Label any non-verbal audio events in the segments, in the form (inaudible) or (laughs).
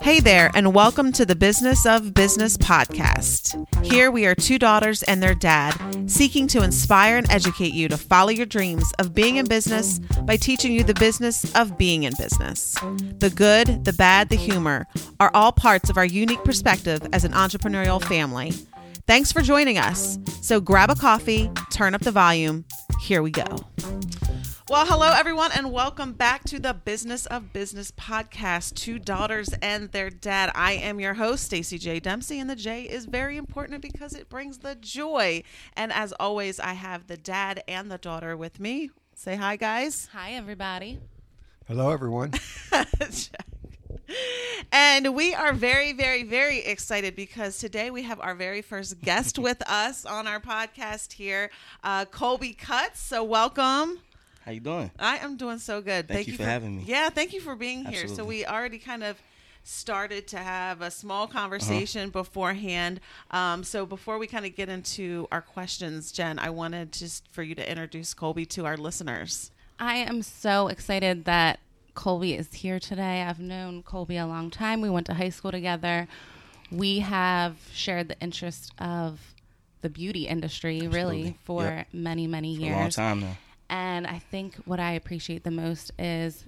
Hey there, and welcome to the Business of Business podcast. Here we are two daughters and their dad, seeking to inspire and educate you to follow your dreams of being in business by teaching you the business of being in business. The good, the bad, the humor are all parts of our unique perspective as an entrepreneurial family. Thanks for joining us. So grab a coffee, turn up the volume. Here we go. Well, hello, everyone, and welcome back to the Business of Business podcast, Two Daughters and Their Dad. I am your host, Staci J. Dempsey, and the J is very important because it brings the joy. And as always, I have the dad and the daughter with me. Say hi, guys. Hi, everybody. Hello, everyone. (laughs) and we are very, very, very excited because today we have our very first guest with us on our podcast here, uh, Kolby Kutz. So, welcome. How you doing? I am doing so good. Thank, you, for having me. Yeah, thank you for being here. So we already kind of started to have a small conversation beforehand. Um, so before we kind of get into our questions, Jen, I wanted just for you to introduce Kolby to our listeners. I am so excited that Kolby is here today. I've known Kolby a long time. We went to high school together. We have shared the interest of the beauty industry really for Yep. many, many For a years. long time now. And I think what I appreciate the most is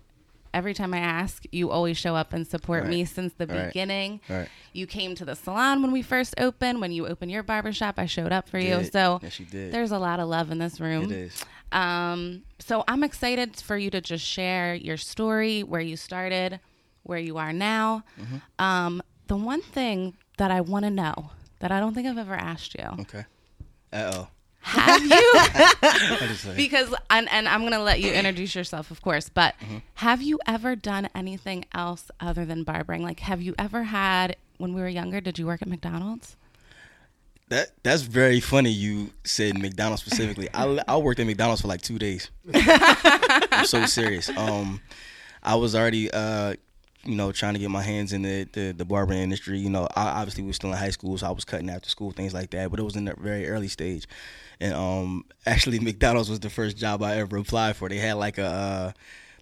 every time I ask, you always show up and support Right. me since the Right. beginning. Right. You came to the salon when we first opened. When you opened your barbershop, I showed up for you. So Yes, you did. there's a lot of love in this room. It is. Um, so I'm excited for you to just share your story, where you started, where you are now. Mm-hmm. Um, the one thing that I want to know that I don't think I've ever asked you Okay. Uh oh. Have you (laughs) I just (laughs) say. because and, and i'm going to let you introduce yourself of course but Mm-hmm. have you ever done anything else other than barbering like have you ever had when we were younger did you work at mcdonald's That that's very funny. You said McDonald's specifically. I I worked at McDonald's for like two days. (laughs) I'm so serious. Um, I was already uh, you know, trying to get my hands in the the, the barbering industry. You know, I obviously was still in high school, so I was cutting after school, things like that. But it was in the very early stage, and um, actually (laughs) McDonald's was the first job I ever applied for. They had like a uh,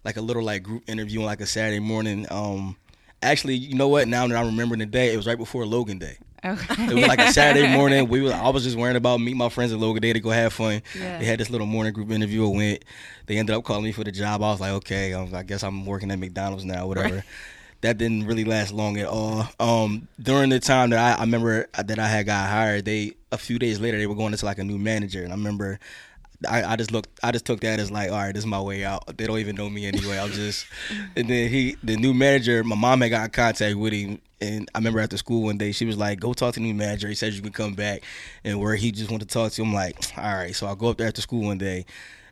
like a little like group interview on like a Saturday morning. Um, actually, you know what? Now that I'm remembering the day, it was right before Logan Day. okay It was like a Saturday (laughs) morning. We were, I was just worrying about meet my friends at Logan Day to go have fun. Yeah. They had this little morning group interview. I went. They ended up calling me for the job. I was like, okay, um, I guess I'm working at McDonald's now, whatever. That didn't really last long at all. Um, during the time that I, I remember that I had got hired, they a few days later they were going into like a new manager, and I remember. I, I just looked. I just took that as like, all right, this is my way out. They don't even know me anyway. I'm just, (laughs) and then he, the new manager, my mom had got in contact with him, and I remember after school one day she was like, "Go talk to the new manager." He says you can come back, and where he just wanted to talk to him, I'm like, all right. So I go up there after school one day,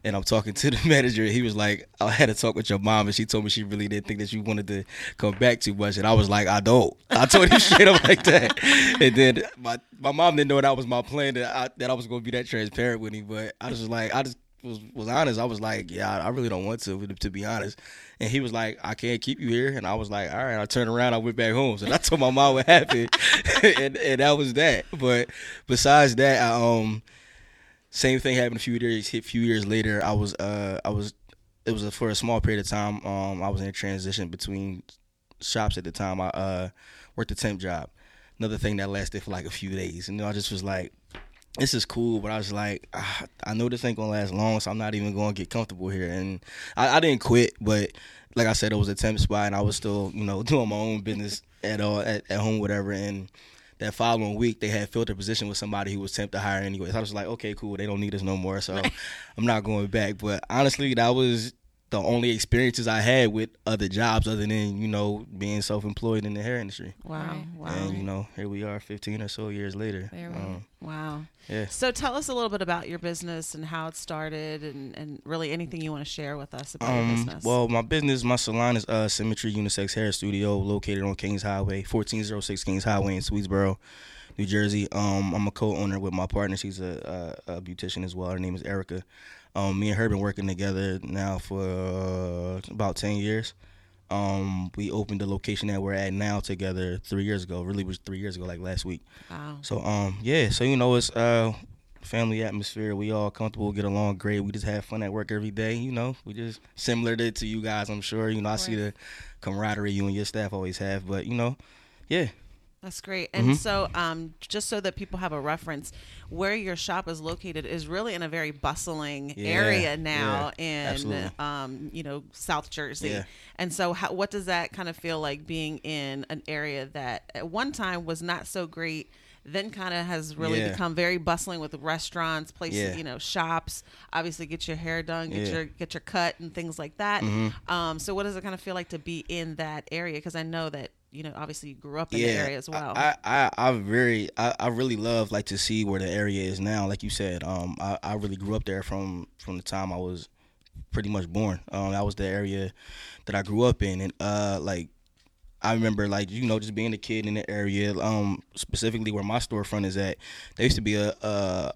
and I'm talking to the (laughs) manager. He was like, I had to talk with your mom, and she told me she really didn't think that you wanted to come back too much. And I was like, I don't. I told him (laughs) straight up like that. And then my my mom didn't know that was my plan that I, that I was going to be that transparent with him. But I was like, I just was was honest. I was like, yeah, I really don't want to, to be honest. And he was like, I can't keep you here. And I was like, all right. I turned around. I went back home. So I told my mom what happened, (laughs) and and that was that. But besides that, I, um same thing happened a few years a few years later. I was uh i was it was a, for a small period of time um i was in a transition between shops at the time. I uh worked a temp job. Another thing that lasted for like a few days. And i just was like this is cool but i was like ah, i know this ain't gonna last long so i'm not even gonna get comfortable here. And i, I didn't quit but like i said it was a temp spot and i was still you know (laughs) doing my own business at all at, at home whatever. And that following week they had filled their position with somebody who was temp to hire anyway. So I was like, okay, cool, they don't need us no more. So I'm not going back. But honestly, that was the only experiences I had with other jobs other than, you know, being self employed in the hair industry. Wow. Right. Wow. And, you know, here we are 15 or so years later. There we Um, wow. yeah. So tell us a little bit about your business and how it started and, and really anything you want to share with us about your Um, business. well, my business, my salon is uh, Symmetry Unisex Hair Studio, located on Kings Highway, 1406 Kings Highway in Swedesboro, New Jersey. Um, I'm a co-owner with my partner. She's a, a, a beautician as well. Her name is Erica. Um, me and her been working together now for uh, about 10 years. Um, we opened the location that we're at now together three years ago. Really was three years ago, like last week. wow. So um yeah, so you know it's uh family atmosphere. We all comfortable, get along great. We just have fun at work every day. You know, we just similar to, to you guys. I'm sure. You know, I see the camaraderie you and your staff always have. But you know, yeah. That's great. And so, um, just so that people have a reference, where your shop is located is really in a very bustling Yeah, area now yeah, in, um, you know, South Jersey. Yeah. And so, how, what does that kind of feel like being in an area that at one time was not so great? Then kind of has really Yeah. become very bustling with restaurants, places, Yeah. you know, shops. Obviously, get your hair done, get Yeah. your get your cut, and things like that. Mm-hmm. Um, so, what does it kind of feel like to be in that area? Because I know that you know, obviously, you grew up in the area as well. I, I, I very, I, I really love like to see where the area is now. Like you said, um, I, I really grew up there from from the time I was pretty much born. Um, that was the area that I grew up in, and uh, like I remember like you know just being a kid in the area, um, specifically where my storefront is at. There used to be a. a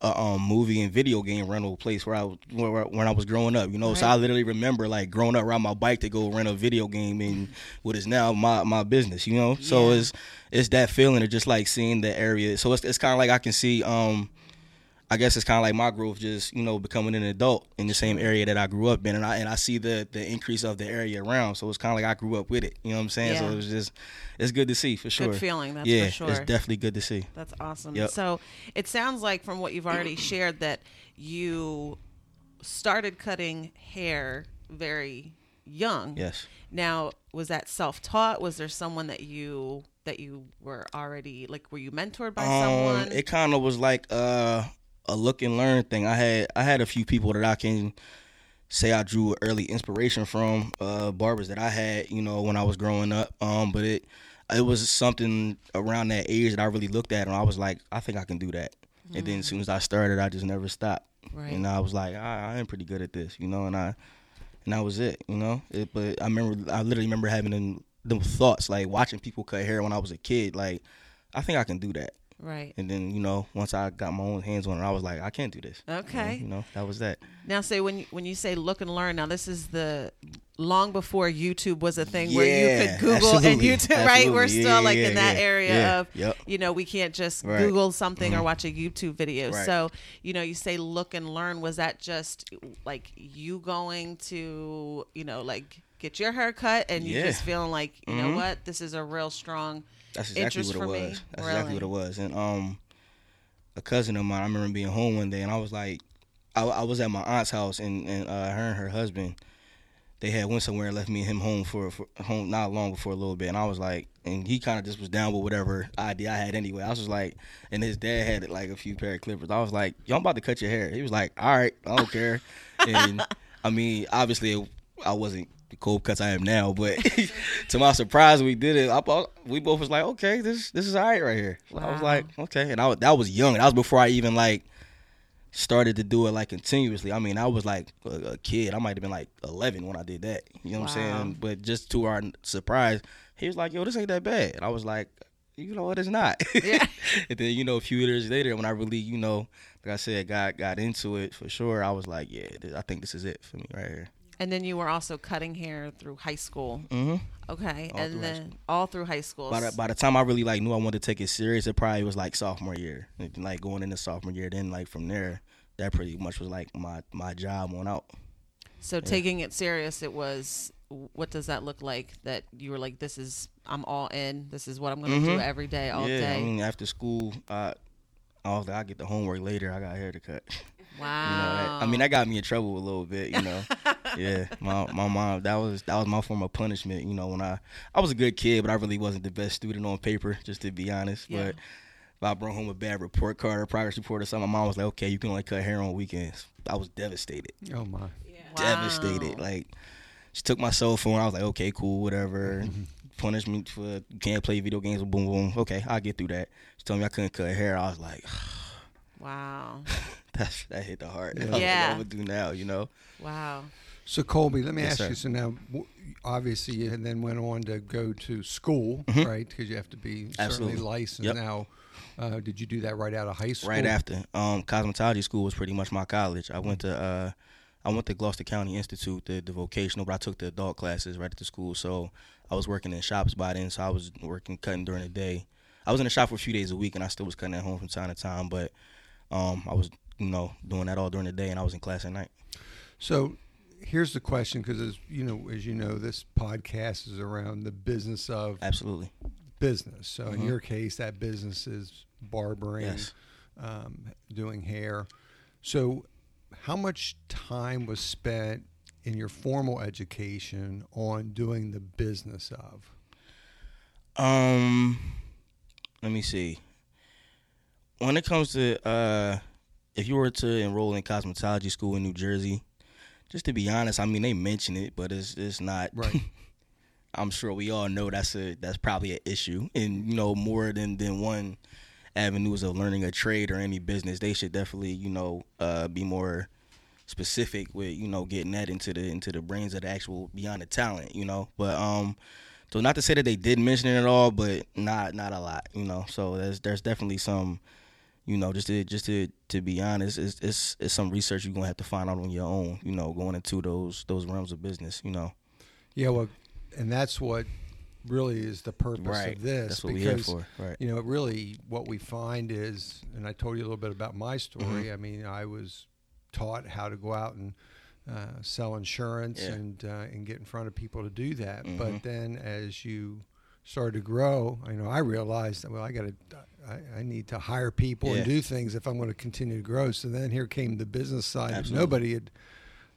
a um, movie and video game rental place where I was where, when I was growing up, you know. So I literally remember like growing up riding my bike to go rent a video game and what is now my my business, you know. So it's it's that feeling of just like seeing the area. So it's it's kind of like I can see um I guess it's kind of like my growth, just you know, becoming an adult in the same area that I grew up in, and I and I see the the increase of the area around. So it's kind of like I grew up with it. You know what I'm saying? So Yeah. it was just, it's good to see for sure. feeling, that's for yeah, sure. it's definitely good to see. That's awesome. Yep. So it sounds like from what you've already (clears throat) shared that you started cutting hair very young. Yes. Now, was that self-taught? Was there someone that you that you were already like were you mentored by someone? Um, It kind of was like uh, a look and learn thing. I had I had a few people that I can say I drew early inspiration from, uh, barbers that I had, you know, when I was growing up. Um, but it it was something around that age that I really looked at, and I was like, I think I can do that. And then as soon as I started, I just never stopped. Right. And I was like, I, I am pretty good at this, you know, and I and that was it, you know. It, but I remember, I literally remember having them, them thoughts, like watching people cut hair when I was a kid. Like, I think I can do that. Right. And then you know, once I got my own hands on it, I was like, I can't do this. You know, Okay. You know, that was that. Now, say when you, when you say look and learn. Now, this is the long before YouTube was a thing where you could Google and absolutely, YouTube. Right, we're absolutely. still Yeah, like yeah, in that yeah, area yeah, of yep. you know we can't just Right. Mm-hmm. Google something or watch a YouTube video. Right. So you know, you say look and learn. Was that just like you going to you know like get your hair cut and you Yeah. just feeling like you know Mhm. what this is a real strong That's exactly what it was. me? That's Really? exactly what it was. And um, a cousin of mine, I remember being home one day, and I was like, I, I was at my aunt's house, and and uh, her and her husband, they had went somewhere and left me and him home for, for home not long before a little bit, and I was like, and he kind of just was down with whatever idea I had anyway. I was just like, and his dad had like a few pair of clippers. I was like, yo, I'm about to cut your hair. He was like, all right, I don't care. (laughs) and I mean, obviously, I wasn't the cold cuts I am now, but (laughs) to my surprise, we did it. I, thought- we both was like, okay, this this is all right right here. So I was like, okay, and I that was young. That was before I even like started to do it like continuously. I mean, I was like a, a kid. I might have been like 11 when I did that. You know what I'm saying? But just to our surprise, he was like, yo, this ain't that bad. And I was like, you know what, it's not. Yeah. (laughs) and then, you know, a few years later, when I really, you know, like I said, got got into it for sure, I was like, yeah, I think this is it for me right here. And then you were also cutting hair through high school. Mm-hmm. Okay, All and then all through high school. By the, by the time I really like knew I wanted to take it serious, it probably was like sophomore year, like going into sophomore year. Then like from there, that pretty much was like my my job went out. So taking it serious, it was. What does that look like? That you were like, "This is I'm all in. This is what I'm going to do every day, all yeah, day." I mean after school, I I I get the homework later. I got hair to cut. (laughs) You know, wow. that, I mean that got me in trouble a little bit. You know, (laughs) yeah. My my mom that was that was my form of punishment. You know, when I I was a good kid, but I really wasn't the best student on paper, just to be honest. Yeah. But if I brought home a bad report card or progress report or something, my mom was like, "Okay, you can only cut hair on weekends." I was devastated. Oh my. Wow. devastated. Like she took my cell phone. I was like, okay, cool, whatever. Mm-hmm. Punishment for you can't play video games. With boom, boom. Okay, I'll get through that. She told me I couldn't cut hair. I was like, (sighs) Wow. (laughs) that's that hit the heart. (laughs) I was Yeah. like, what I'm do now, you know? Wow. So Kolby, let me Yes, ask sir. you. So now, obviously, you then went on to go to school, right? Because you have to be certainly Mm-hmm. Absolutely. licensed. Yep. Now, uh, did you do that right out of high school? Right after, um, cosmetology school was pretty much my college. I went to uh, I went to Gloucester County Institute, the, the vocational, but I took the adult classes right at the school. So I was working in shops by then. So I was working cutting during the day. I was in the shop for a few days a week, and I still was cutting at home from time to time. But um, I was you know doing that all during the day, and I was in class at night. So, here's the question because as you know as you know this podcast is around the business of Absolutely. business so in Mhm. your case that business is barbering Yes. um, doing hair so how much time was spent in your formal education on doing the business of Um, let me see. When it comes to uh, if you were to enroll in cosmetology school in New Jersey, just to be honest, I mean they mention it, but it's it's not. Right. (laughs) I'm sure we all know that's a that's probably an issue, and you know more than than one avenues of learning a trade or any business. They should definitely you know uh, be more specific with you know getting that into the into the brains of the actual beyond the talent, you know. But um, so not to say that they did mention it at all, but not not a lot, you know. So there's there's definitely some, you know, just to just to to be honest, it's it's, it's some research you're gonna have to find out on your own, you know, going into those those realms of business, you know. yeah well and that's what really is the purpose Right. of this That's what we're because here for, right? you know, really what we find is, and I told you a little bit about my story. Mhm. I mean, I was taught how to go out and uh, sell insurance Yeah. and uh, and get in front of people to do that. Mhm. But then as you started to grow, I know I realized that well, I got to, I, I need to hire people Yeah. and do things if I'm going to continue to grow. So then here came the business side that nobody had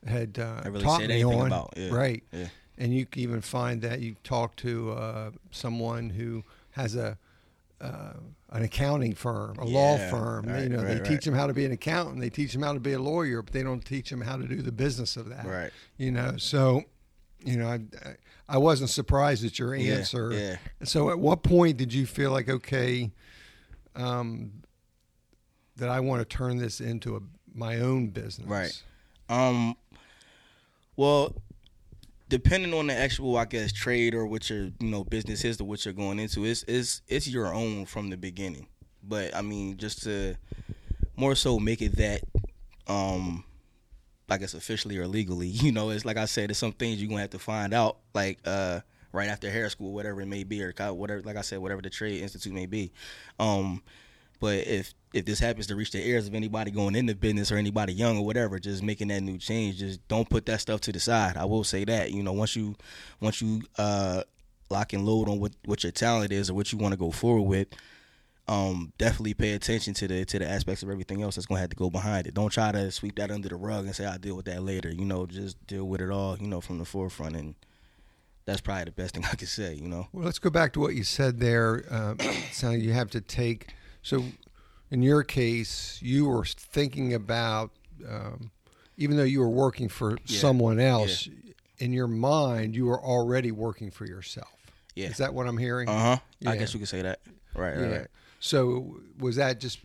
had uh, really taught said me anything on. about, yeah. Right Yeah. and you can even find that you talk to uh, someone who has a uh, an accounting firm, a law firm. right, you know, they right, teach right. them how to be an accountant. They teach them how to be a lawyer, but they don't teach them how to do the business of that. Right. You know, so you know, I, I wasn't surprised at your Yeah, answer. yeah. So, at what point did you feel like okay, um, that I want to turn this into a my own business? Right. Um. Well, depending on the actual, I guess, trade or what your you know business is or what you're going into, it's it's it's your own from the beginning. But I mean, just to more so make it that, um, I guess officially or legally, (laughs) you know, it's like I said, there's some things you're gonna have to find out, like uh, right after hair school, whatever it may be, or whatever, like I said, whatever the trade institute may be. Um, but if if this happens to reach the ears of anybody going into business or anybody young or whatever, just making that new change, just don't put that stuff to the side. I will say that. You know, once you once you uh lock and load on what, what your talent is or what you want to go forward with, um, definitely pay attention to the to the aspects of everything else that's gonna have to go behind it. Don't try to sweep that under the rug and say I'll deal with that later. You know, just deal with it all, you know, from the forefront and that's probably the best thing (laughs) I could say, you know. Well, let's go back to what you said there. Um, (coughs) so you have to take. So, in your case, you were thinking about, um, even though you were working for Yeah. someone else, in your mind, you were already working for yourself. Yeah. Is that what I'm hearing? Uh huh. I guess you could say that. Right, right, yeah. right. So, was that just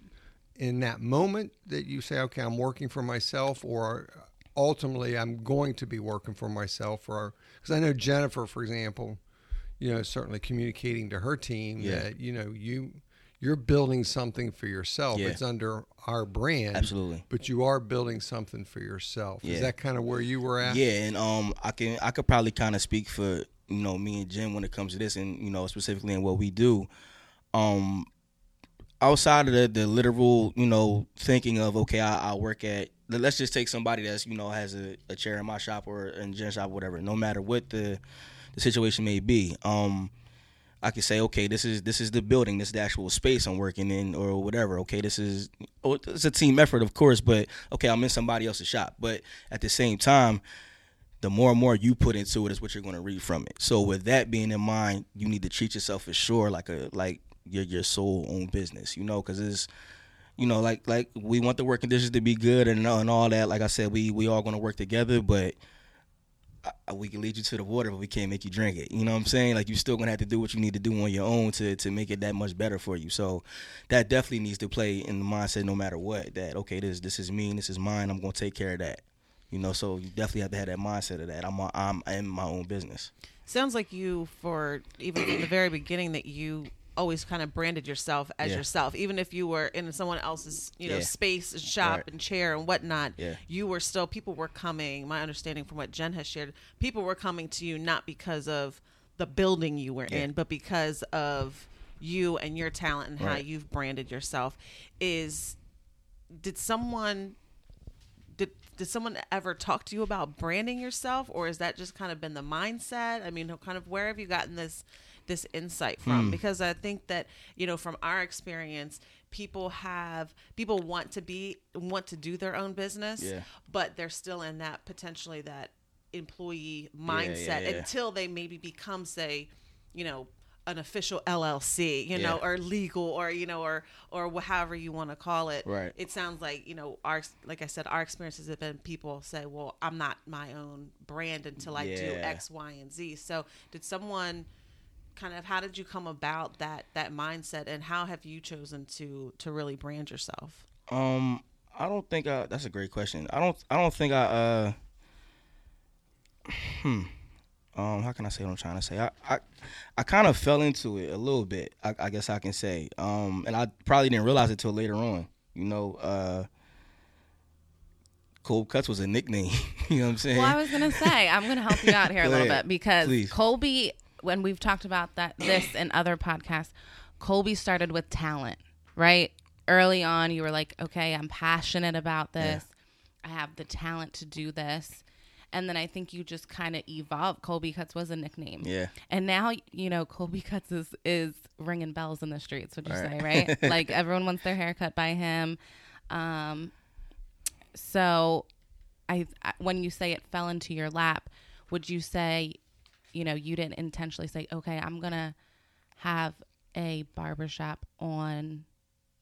in that moment that you say, "Okay, I'm working for myself," or ultimately, I'm going to be working for myself? Or because I know Jennifer, for example, you know, certainly communicating to her team Yeah. that you know you you're building something for yourself. Yeah. It's under our brand, Absolutely. but you are building something for yourself. Yeah. Is that kind of where you were at? Yeah, and um, I can I could probably kind of speak for you know me and Jim when it comes to this, and you know specifically in what we do. Um, outside of the the literal you know thinking of okay, I, I work at let's just take somebody that's you know has a, a chair in my shop or in Jen's shop, whatever. No matter what the the situation may be, um, I could say, okay, this is this is the building, this is the actual space I'm working in, or whatever. Okay, this is oh, it's a team effort, of course, but okay, I'm in somebody else's shop. But at the same time, the more and more you put into it is what you're going to read from it. So with that being in mind, you need to treat yourself as sure like a like your your sole own business, you know, because it's you know like like we want the work conditions to be good and and all that. Like I said, we we all going to work together, but we can lead you to the water, but we can't make you drink it. You know what I'm saying? Like you're still gonna have to do what you need to do on your own to to make it that much better for you. So that definitely needs to play in the mindset, no matter what. That okay, this this is me, this is mine. I'm gonna take care of that. You know, so you definitely have to have that mindset of that. I'm a, I'm in my own business. Sounds like you, for even from the very beginning, that you always kind of branded yourself as Yeah. yourself. Even if you were in someone else's, you know, Yeah. space and shop Right. and chair and whatnot, Yeah. you were still, people were coming, my understanding from what Jen has shared, people were coming to you not because of the building you were Yeah. in, but because of you and your talent and how you've branded yourself. Is, did someone did did someone ever talk to you about branding yourself, or is that just kind of been the mindset? I mean, kind of where have you gotten this this insight from? Hmm. Because I think that you know from our experience, people have people want to be want to do their own business, Yeah. but they're still in that potentially that employee mindset yeah, yeah. until they maybe become say you know an official LLC, you know, Yeah. or legal, or you know, or or however you want to call it. Right. It sounds like you know our like I said, our experiences have been people say, "Well, I'm not my own brand until I do X, Y, and Z." So, did someone kind of how did you come about that that mindset, and how have you chosen to to really brand yourself? Um, I don't think I, that's a great question. I don't. I don't think I. Uh, hmm. Um, how can I say what I'm trying to say? I, I, I kind of fell into it a little bit. I, I guess I can say. Um, and I probably didn't realize it till later on. You know, uh, Cold Cuts was a nickname. (laughs) you know what I'm saying? Well, I was gonna say I'm gonna help you out here a little (laughs) bit because Please. Kolby, when we've talked about that this and other podcasts, Kolby started with talent, right? Early on, you were like, okay, I'm passionate about this. I have the talent to do this. And then I think you just kind of evolved. Kolby Kutz was a nickname. Yeah. And now, you know, Kolby Kutz is, is ringing bells in the streets, would you Right. say, right? (laughs) like everyone wants their hair cut by him. Um, so I, I when you say it fell into your lap, would you say, you know, you didn't intentionally say, okay, I'm gonna have a barbershop on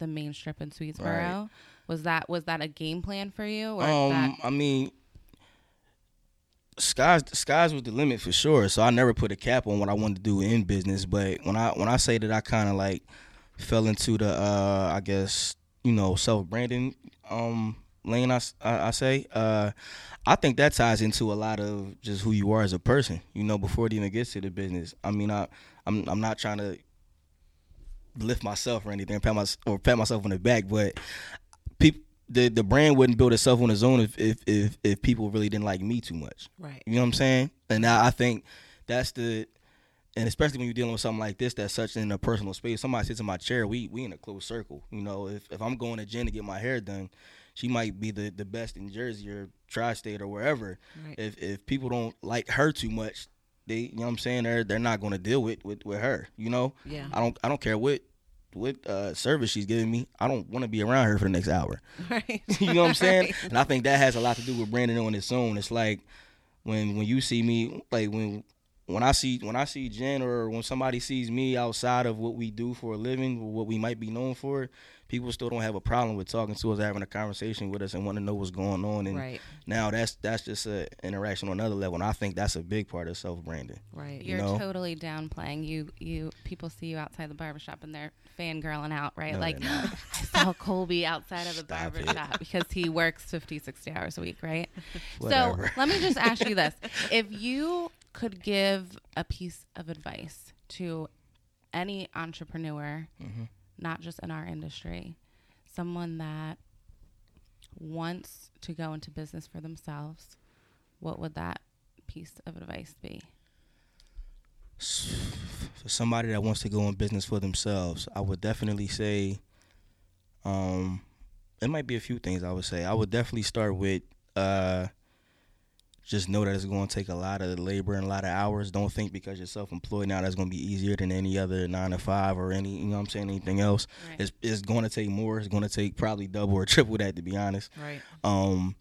the main strip in Swedesboro? Right. Was that was that a game plan for you, or Um, that, I mean, skies skies was the limit for sure. So I never put a cap on what I wanted to do in business. But when I when I say that I kind of like fell into the uh I guess you know self branding um lane I I say uh I think that ties into a lot of just who you are as a person. You know before it even gets to the business. I mean I I'm I'm not trying to lift myself or anything pat my or pat myself on the back, but people the the brand wouldn't build itself on its own if if if, if people really didn't like me too much. Right. You know what I'm saying? And I, I think that's the and especially when you're dealing with something like this that's such in a personal space. Somebody sits in my chair, we we in a closed circle. You know, if if I'm going to Jen to get my hair done, she might be the, the best in Jersey or tri-state or wherever. Right. If if people don't like her too much, they you know what I'm saying they're they're not going to deal with, with with her. You know. Yeah. I don't I don't care what what uh, service she's giving me. I don't want to be around her for the next hour. (laughs) Right. (laughs) you know what I'm saying? Right. And I think that has a lot to do with branding on its own. It's like when when you see me, like when when I see when I see Jen or when somebody sees me outside of what we do for a living, what we might be known for, people still don't have a problem with talking to us, having a conversation with us, and want to know what's going on. And Right. now that's that's just an interaction on another level. And I think that's a big part of self branding. Right. You're know? totally downplaying. You you people see you outside the barbershop and they're fangirling out, right? No, like. (laughs) I saw Kolby outside of the Stop it. barbershop because he works 50, 60 hours a week, right? (laughs) So let me just ask you this. (laughs) If you could give a piece of advice to any entrepreneur, Mm-hmm. Not just in our industry, someone that wants to go into business for themselves, what would that piece of advice be? for somebody that wants to go in business for themselves, I would definitely say, um, it might be a few things. I would say I would definitely start with, uh, just know that it's going to take a lot of labor and a lot of hours. Don't think because you're self-employed now that's going to be easier than any other nine to five or any, you know what I'm saying, anything else. Right. It's it's going to take more. It's going to take probably double or triple that to be honest Right. um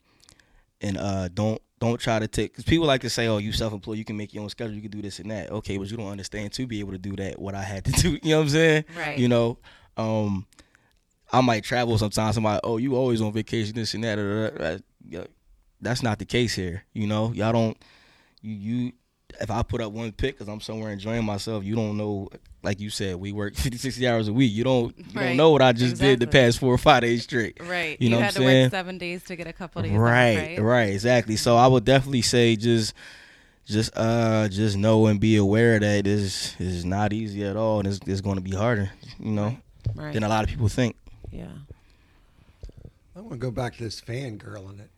and uh don't don't try to take because people like to say oh you self-employed you can make your own schedule you can do this and that okay but you don't understand to be able to do that what i had to (laughs) do you know what i'm saying Right. you know um i might travel sometimes somebody oh you always on vacation this and that or that's not the case here you know y'all don't you you if i put up one pic because i'm somewhere enjoying myself you don't know like you said we work (laughs) 50 60 hours a week you don't you Right. don't know what i just did the past four or five days straight Right. You know what had I'm to saying? work seven days to get a couple days. off, right, right. right, exactly. So I would definitely say just, just, uh, just know and be aware that this is not easy at all, and it's, it's going to be harder, you know, Right. than a lot of people think. yeah. I want to go back to this fangirl in it.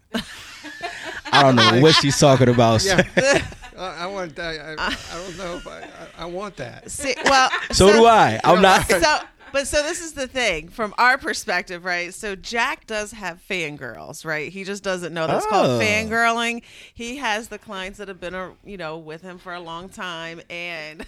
I don't know what she's talking about. Yeah, (laughs) I, I want that. I, I don't know if I, I, I want that. See, well, So do I. I'm not. So, but so this is the thing from our perspective, right? So Jack does have fangirls, right? He just doesn't know that's Oh. called fangirling. He has the clients that have been, uh, you know, with him for a long time, and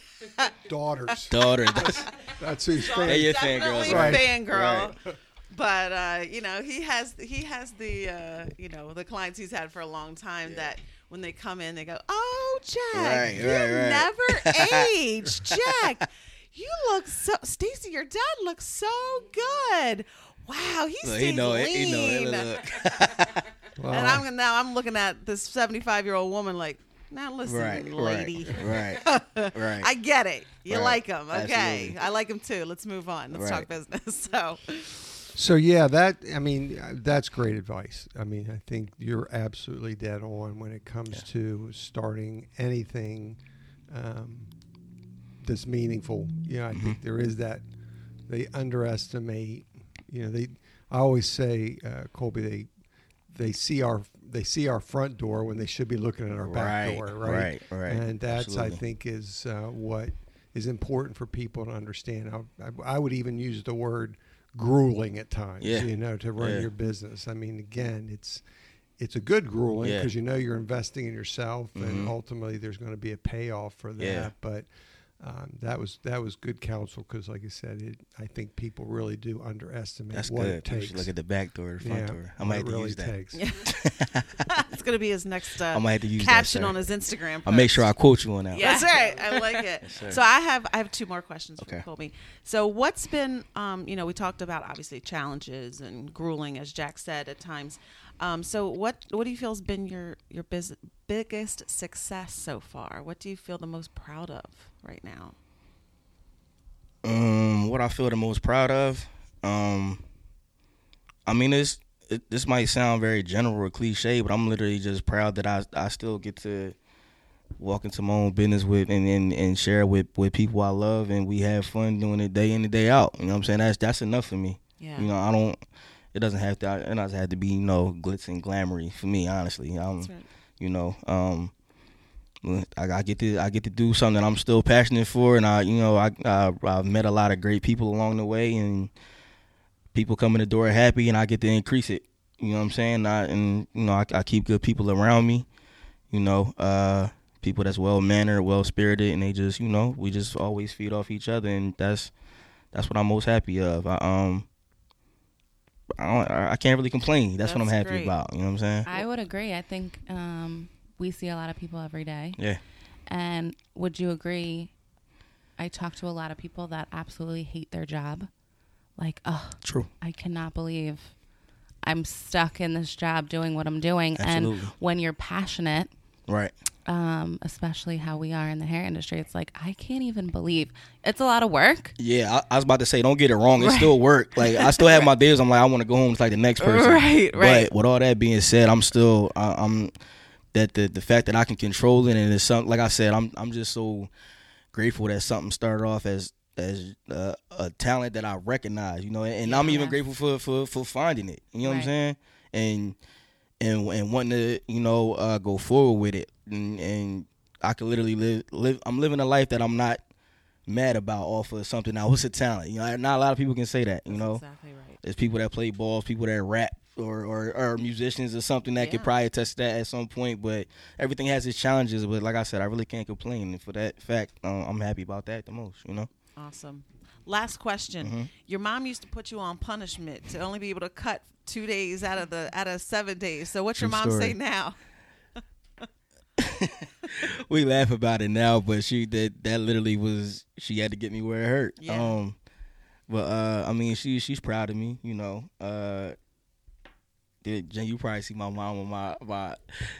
Daughters. Daughter. That's, That's who's Hey, fan. you're definitely fangirls, right. fangirl. But uh, you know, he has he has the uh, you know the clients he's had for a long time that when they come in, they go, "Oh, Jack, Right, you right, right. never (laughs) aged, Jack. You look so, Staci. Your dad looks so good. Wow, he's Look, stays he know it. lean." He know it. Look. (laughs) Well, And I'm now I'm looking at this 75 year old woman like, now listen, right, lady. right, right, (laughs) right. I get it. You Right. like him. Okay. Absolutely. I like him too. Let's move on. Let's talk business. So, So yeah, that I mean that's great advice. I mean, I think you're absolutely dead on when it comes to starting anything um, that's meaningful. You know, I think there is that they underestimate. You know, they. I always say, uh, Kolby, they they see our they see our front door when they should be looking at our back Right, door, right? right, right. And that's I think is uh, what is important for people to understand. I, I, I would even use the word grueling at times. Yeah. You know, to run Yeah. your business. I mean, again, it's it's a good grueling Yeah. because you know you're investing in yourself, and Mhm. ultimately there's going to be a payoff for that. Yeah. But um, that was that was good counsel because, like I said, it, I think people really do underestimate That's what good. it takes. look at the back door, the front yeah, door. I might have to really use that. takes. (laughs) it's going to be his next uh, I might have to use that, caption sir. on his Instagram. I'll make post. sure I quote you on that. That's right. I like it. sir. so I have I have two more questions Okay. for Kolby. So what's been um, you know we talked about obviously challenges and grueling as Jack said at times. Um, so what what do you feel has been your your biz- biggest success so far? What do you feel the most proud of right now? Um, what I feel the most proud of, um, I mean, it's it, this might sound very general or cliche, but I'm literally just proud that I I still get to walk into my own business with and, and, and share with with people I love, and we have fun doing it day in and day out. You know what I'm saying? That's that's enough for me. Yeah. You know, I don't. It doesn't have to. It doesn't have to be you know glitz and glamoury for me. Honestly, I'm. Right. You know, um, I, I get to I get to do something that I'm still passionate for, and I you know I, I I've met a lot of great people along the way, and people come in the door happy, and I get to increase it. You know what I'm saying? I, and you know I, I keep good people around me. You know, uh, people that's well mannered, well spirited, and they just you know we just always feed off each other, and that's that's what I'm most happy of. I, um. I, don't, I can't really complain. That's, what I'm happy great. about. You know what I'm saying? I would agree. I think um, we see a lot of people every day. Yeah. And would you agree? I talk to a lot of people that absolutely hate their job. Like, oh, True. I cannot believe I'm stuck in this job doing what I'm doing. Absolutely. And when you're passionate, Right. um, especially how we are in the hair industry, it's like, I can't even believe it's a lot of work. Yeah, I, I was about to say, don't get it wrong. It's still work. Like I still have (laughs) my days. I'm like, I want to go home. It's like the next person. Right, right. But with all that being said, I'm still, I, I'm that the the fact that I can control it and it's something. Like I said, I'm I'm just so grateful that something started off as as uh, a talent that I recognize. You know, and I'm even Yeah. grateful for for for finding it. You know what I'm saying? And and and wanting to you know uh, go forward with it and, and I could literally live live. I'm living a life that I'm not mad about off of something that was a talent. You know, not a lot of people can say that. You know, exactly right. there's people that play balls, people that rap. Or, or, or musicians or something that could probably attest to that at some point, but everything has its challenges. But like I said, I really can't complain. And for that fact, uh, I'm happy about that the most. You know, Awesome. Last question. Mm-hmm. Your mom used to put you on punishment to only be able to cut two days out of the out of seven days. So what's your mom story. say now? (laughs) (laughs) we laugh about it now, but she that that literally was she had to get me where it hurt. Yeah. Um, but uh, I mean, she she's proud of me. You know, uh, did Jen, you probably see my mom on my my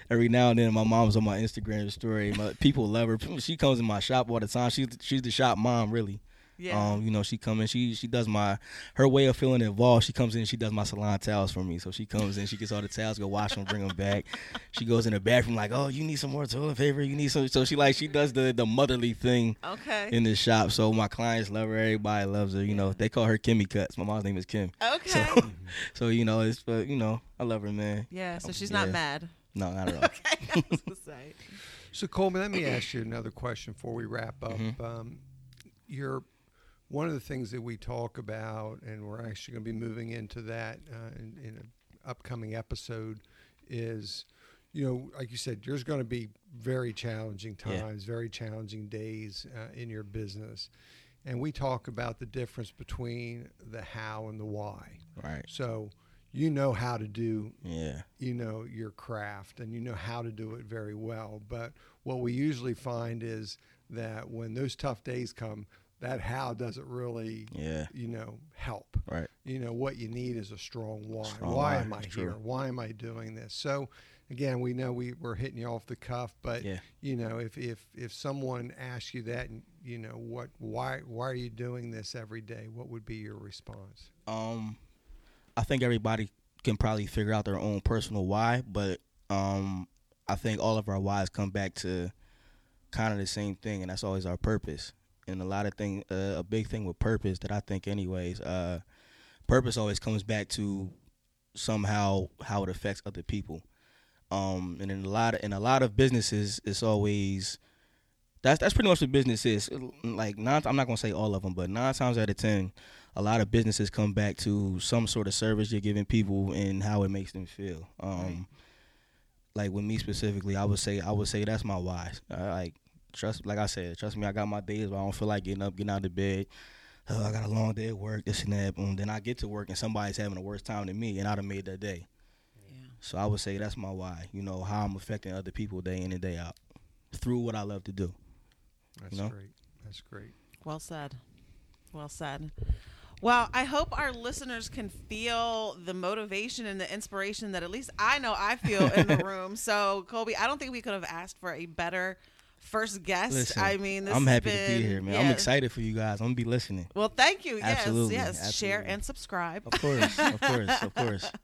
every now and then. My mom's on my Instagram story. My, people love her. She comes in my shop all the time. She's she's the shop mom, really. Yeah. Um, you know, she come in, she she does my her way of feeling involved. She comes in, she does my salon towels for me. So she comes in, she gets all the towels, go wash them, bring them back. She goes in the bathroom like, oh, you need some more toilet paper. You need some. So she like she does the the motherly thing okay. in the shop. So my clients love her. Everybody loves her. You know, they call her Kimmy Cuts. My mom's name is Kim. okay. So, (laughs) so you know, it's but you know, I love her, man. yeah. So she's not mad. No, not at (laughs) all. Okay. I was gonna say. So Coleman, let me ask you another question before we wrap up. Mm-hmm. Um, your one of the things that we talk about, and we're actually going to be moving into that uh, in, in an upcoming episode, is you know, like you said, there's going to be very challenging Yeah. times, very challenging days uh, in your business. And we talk about the difference between the how and the why. Right. So you know how to do Yeah. you know your craft and you know how to do it very well but what we usually find is that when those tough days come that how doesn't really Yeah. you know help Right. you know what you need is a strong why Strong why am i here why am i doing this so again we know we, we're hitting you off the cuff but Yeah. you know if, if if someone asks you that and you know what why why are you doing this every day what would be your response Um, I think everybody can probably figure out their own personal why, but um, I think all of our whys come back to kind of the same thing, and that's always our purpose. And a lot of thing, uh, a big thing with purpose that I think, anyways, uh, purpose always comes back to somehow how it affects other people. Um, and in a lot of in a lot of businesses, it's always that's that's pretty much what business is. Like nine, I'm not gonna say all of them, but nine times out of ten, a lot of businesses come back to some sort of service you're giving people and how it makes them feel. Um, Like with me specifically, I would say I would say that's my why. I, like trust, like I said, trust me, I got my days where I don't feel like getting up, getting out of bed. Oh, I got a long day at work, this and that. And then I get to work and somebody's having a worse time than me, and I'd have made that day. So I would say that's my why. You know how I'm affecting other people day in and day out through what I love to do. that's know? great that's great Well said. Well said. Well, I hope our listeners can feel the motivation and the inspiration that at least I know I feel in the (laughs) room. So, Kolby, I don't think we could have asked for a better first guest. Listen, I mean, this I'm happy to be here, man. I'm excited for you guys. I'm gonna be listening. Well, thank you. Yes, Absolutely, yes. Share absolutely. and subscribe. Of course, of (laughs) course, of course. (laughs)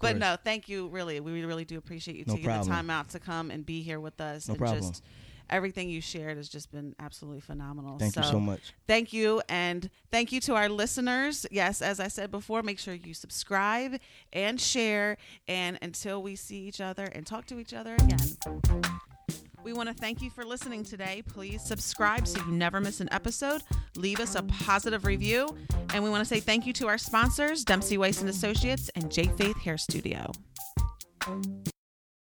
But course. no, thank you. Really, we really do appreciate you No taking the time out to come and be here with us. No and problem. just everything you shared has just been absolutely phenomenal. Thank you so much. Thank you. And thank you to our listeners. Yes, as I said before, make sure you subscribe and share. And until we see each other and talk to each other again. We want to thank you for listening today. Please subscribe so you never miss an episode. Leave us a positive review. And we want to say thank you to our sponsors, Dempsey Weiss and Associates and J Faith Hair Studio.